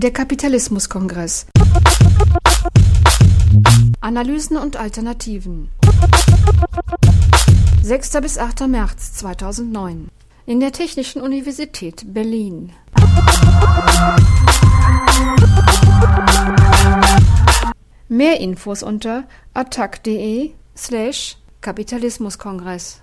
Der Kapitalismuskongress. Analysen und Alternativen. 6. bis 8. März 2009. In der Technischen Universität Berlin. Mehr Infos unter attac.de slash Kapitalismuskongress.